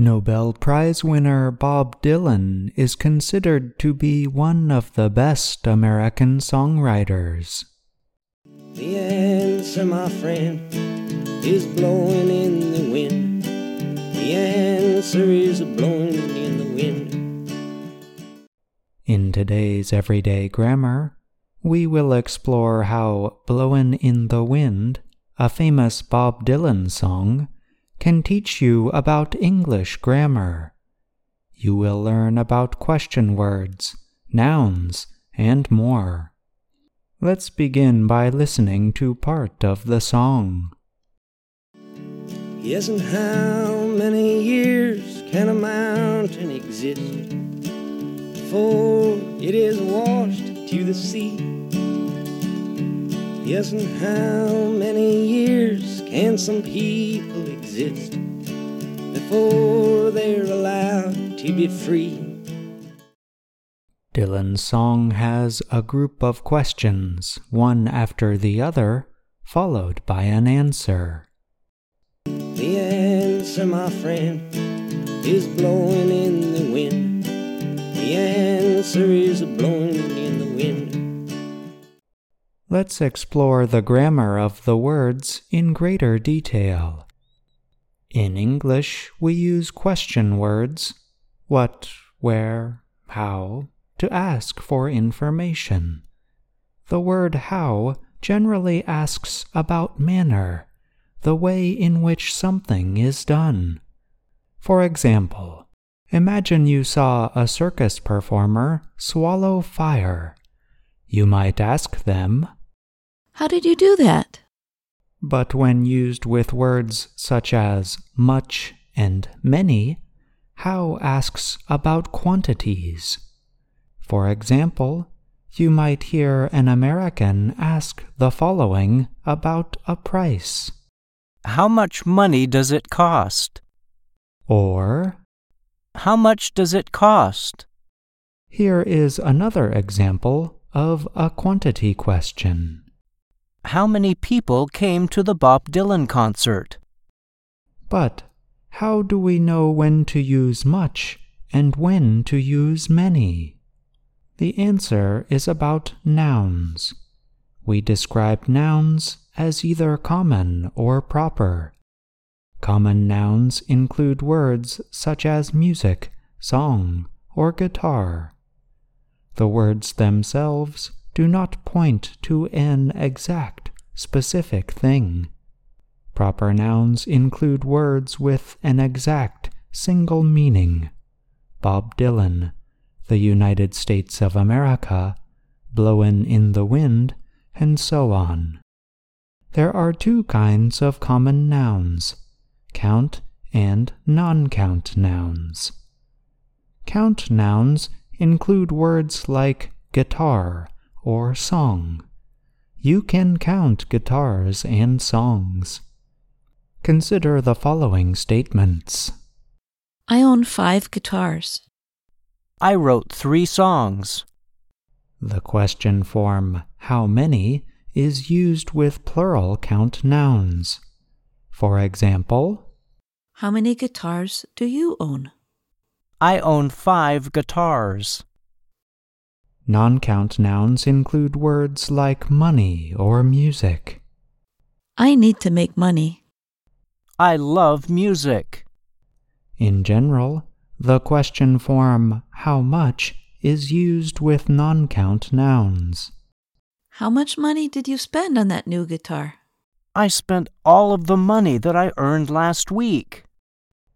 Nobel Prize winner Bob Dylan is considered to be one of the best American songwriters. The answer, my friend, is blowing in the wind. The answer is blowing in the wind. In today's everyday grammar, we will explore how Blowin' in the Wind, a famous Bob Dylan song, can teach you about English grammar. You will learn about question words, nouns, and more. Let's begin by listening to part of the song. Yes, and how many years can a mountain exist before it is washed to the sea? Yes, and how many years can some people exist before they're allowed to be free? Dylan's song has a group of questions, one after the other, followed by an answer. The answer, my friend, is blowing in the wind. The answer is blowing in the wind. Let's explore the grammar of the words in greater detail. In English, we use question words what, where, how, to ask for information. The word how generally asks about manner, the way in which something is done. For example, imagine you saw a circus performer swallow fire. You might ask them, How did you do that? but when used with words such as much and many, how asks about quantities. For example, you might hear an American ask the following about a price. How much money does it cost? Or, How much does it cost? here is another example of a quantity question. How many people came to the Bob Dylan concert? But how do we know when to use much and when to use many? The answer is about nouns. We describe nouns as either common or proper. Common nouns include words such as music, song, or guitar. The words themselves do not point to an exact, specific thing. Proper nouns include words with an exact, single meaning. Bob Dylan, the United States of America, blowin' in the wind, and so on. There are two kinds of common nouns count and non count nouns. Count nouns include words like guitar or song. You can count guitars and songs. Consider the following statements. I own five guitars. I wrote three songs. The question form how many is used with plural count nouns. For example, How many guitars do you own? I own five guitars. Non count nouns include words like money or music. I need to make money. I love music. In general, the question form how much is used with non count nouns. How much money did you spend on that new guitar? I spent all of the money that I earned last week.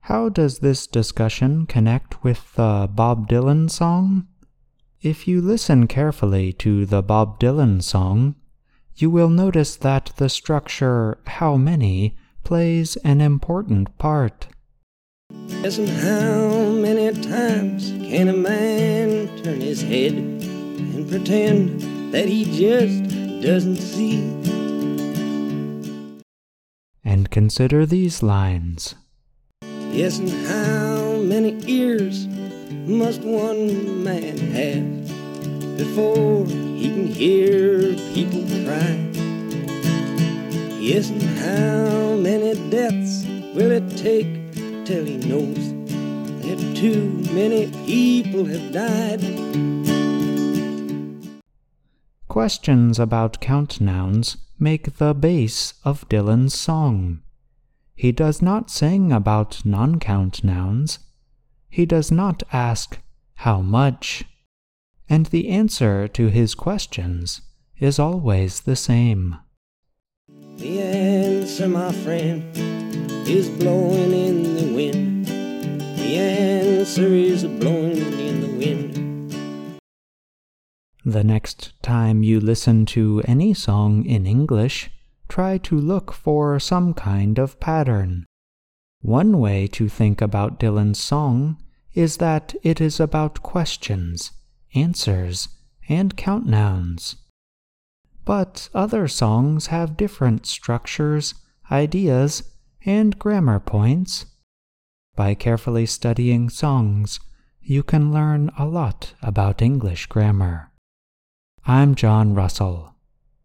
How does this discussion connect with the Bob Dylan song? If you listen carefully to the Bob Dylan song, you will notice that the structure how many plays an important part. Yes, and how many times can a man turn his head and pretend that he just doesn't see? And consider these lines. Yes, and how many ears must one man have before he can hear people cry? Yes, and how many deaths will it take till he knows that too many people have died. Questions about count nouns make the base of Dylan's song. He does not sing about non count nouns. He does not ask, How much? And the answer to his questions is always the same. The answer, my friend, is blowing in the wind. The answer is blowing in the wind. The next time you listen to any song in English, try to look for some kind of pattern. One way to think about Dylan's song is that it is about questions, answers, and count nouns. But other songs have different structures, ideas, and grammar points. By carefully studying songs, you can learn a lot about English grammar. I'm John Russell.